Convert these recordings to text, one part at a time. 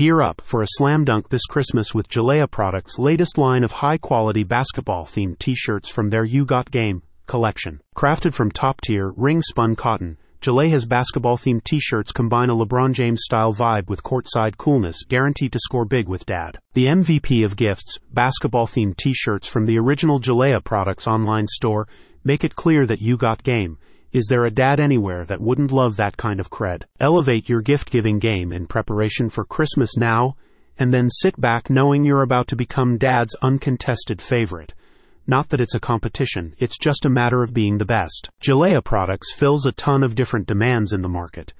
Gear up for a slam dunk this Christmas with Jaleja Products' latest line of high quality basketball themed t shirts from their You Got Game collection. Crafted from top tier, ring spun cotton, Jaleja's basketball themed t shirts combine a LeBron James style vibe with courtside coolness, guaranteed to score big with dad. The MVP of gifts, basketball themed t shirts from the original Jaleja Products online store, make it clear that you got game. Is there a dad anywhere that wouldn't love that kind of cred? Elevate your gift giving game in preparation for Christmas now, and then sit back knowing you're about to become dad's uncontested favorite. Not that it's a competition, it's just a matter of being the best. Jaleja Products fills a ton of different demands in the market.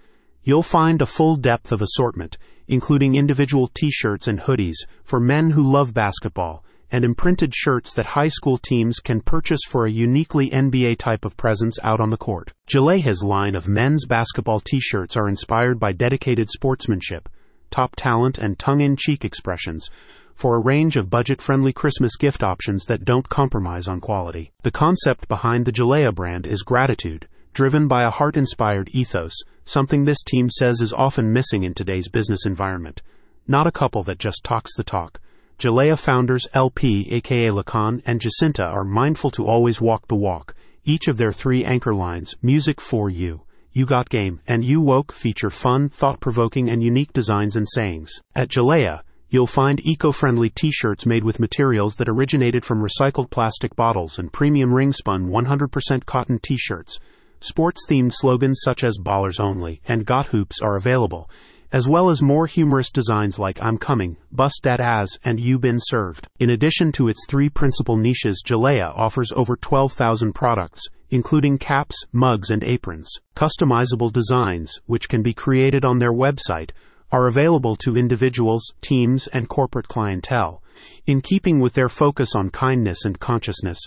You'll find a full depth of assortment, including individual t-shirts and hoodies for men who love basketball, and imprinted shirts that high school teams can purchase for a uniquely NBA type of presence out on the court. Jaleja's line of men's basketball t-shirts are inspired by dedicated sportsmanship, top talent, and tongue-in-cheek expressions, for a range of budget friendly Christmas gift options that don't compromise on quality. The concept behind the Jaleja brand is gratitude, driven by a heart inspired ethos, something this team says is often missing in today's business environment. Not a couple that just talks the talk. Jaleja founders LP, aka Lekan, and Jacinta are mindful to always walk the walk. Each of their three anchor lines, Music for You, You Got Game, and You Woke, feature fun, thought provoking, and unique designs and sayings. At Jaleja, You'll find eco-friendly t-shirts made with materials that originated from recycled plastic bottles and premium ring-spun 100% cotton t-shirts. Sports-themed slogans such as Ballers Only and Got Hoops are available, as well as more humorous designs like I'm Coming, Bust Dat Ass, and You Been Served. In addition to its three principal niches, Jaleja offers over 12,000 products, including caps, mugs, and aprons. Customizable designs, which can be created on their website, are available to individuals, teams, and corporate clientele. In keeping with their focus on kindness and consciousness,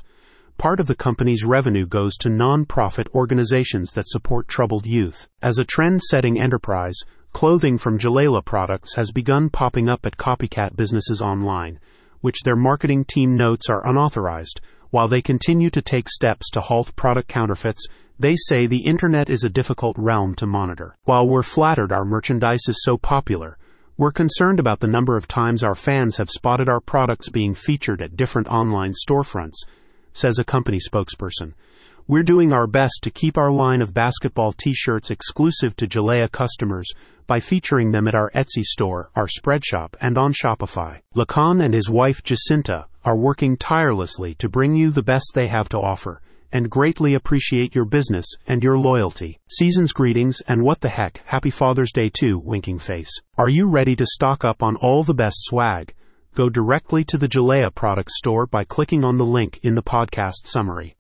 part of the company's revenue goes to non-profit organizations that support troubled youth. As a trend-setting enterprise, clothing from Jaleja products has begun popping up at copycat businesses online, which their marketing team notes are unauthorized, while they continue to take steps to halt product counterfeits they say the internet is a difficult realm to monitor. While we're flattered our merchandise is so popular, we're concerned about the number of times our fans have spotted our products being featured at different online storefronts, says a company spokesperson. We're doing our best to keep our line of basketball t-shirts exclusive to Jaleja customers by featuring them at our Etsy store, our Spreadshop, and on Shopify. Lekan and his wife Jacinta are working tirelessly to bring you the best they have to offer and greatly appreciate your business and your loyalty. Season's greetings and what the heck, happy Father's Day too, winking face. Are you ready to stock up on all the best swag? Go directly to the Jaleja product store by clicking on the link in the podcast summary.